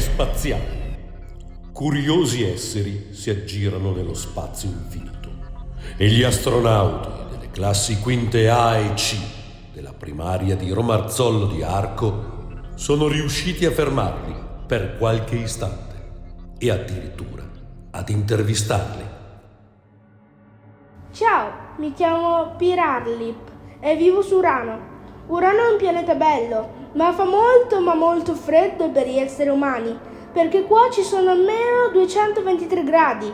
spaziale. Curiosi esseri si aggirano nello spazio infinito e gli astronauti delle classi quinte A e C della primaria di Romarzollo di Arco sono riusciti a fermarli per qualche istante e addirittura ad intervistarli. Ciao, mi chiamo Pirarlip e vivo su Urano. Urano è un pianeta bello, ma fa molto ma molto freddo per gli esseri umani, perché qua ci sono almeno 223 gradi.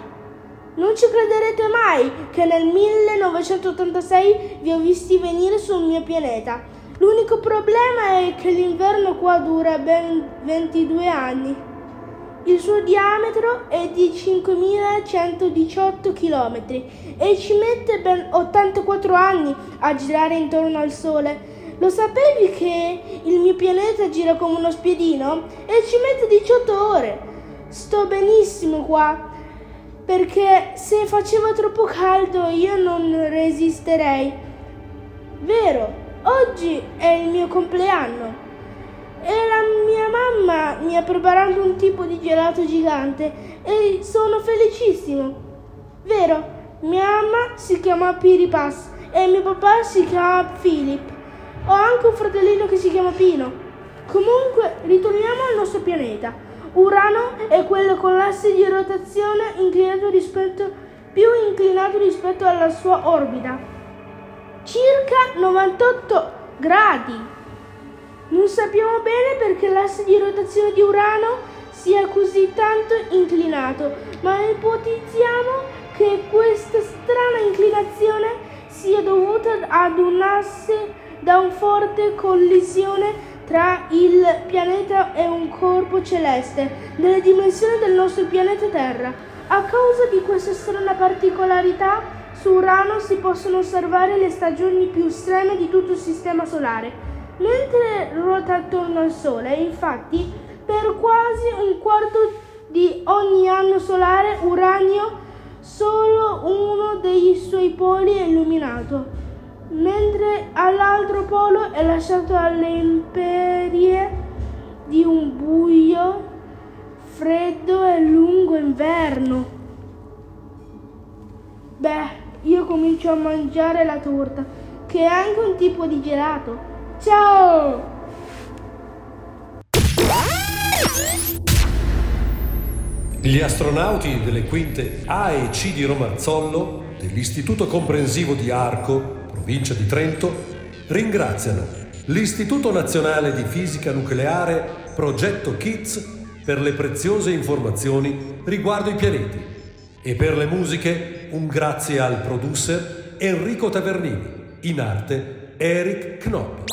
Non ci crederete mai che nel 1986 vi ho visti venire sul mio pianeta. L'unico problema è che l'inverno qua dura ben 22 anni. Il suo diametro è di 5118 km e ci mette ben 84 anni a girare intorno al Sole. Lo sapevi che il mio pianeta gira come uno spiedino e ci mette 18 ore? Sto benissimo qua perché se faceva troppo caldo io non resisterei. Vero, oggi è il mio compleanno e la mia mamma mi ha preparato un tipo di gelato gigante e sono felicissimo. Vero, mia mamma si chiama Piripas e mio papà si chiama Philip. Ho anche un fratellino che si chiama Pino. Comunque, ritorniamo al nostro pianeta. Urano è quello con l'asse di rotazione inclinato rispetto, più inclinato rispetto alla sua orbita. Circa 98 gradi. Non sappiamo bene perché l'asse di rotazione di Urano sia così tanto inclinato, ma ipotizziamo che questa strana inclinazione sia dovuta ad un asse da una forte collisione tra il pianeta e un corpo celeste delle dimensioni del nostro pianeta Terra. A causa di questa strana particolarità, su Urano si possono osservare le stagioni più estreme di tutto il Sistema Solare. Mentre ruota attorno al Sole, infatti, per quasi un quarto di ogni anno solare Uranio solo uno dei suoi poli è illuminato, mentre all'altro polo è lasciato alle imperie di un buio, freddo e lungo inverno. Beh, io comincio a mangiare la torta, che è anche un tipo di gelato. Ciao! Gli astronauti delle quinte A e C di Romarzollo, dell'Istituto Comprensivo di Arco, provincia di Trento, ringraziano l'Istituto Nazionale di Fisica Nucleare Progetto KITS per le preziose informazioni riguardo i pianeti e per le musiche un grazie al producer Enrico Tavernini, in arte Eric Knopp.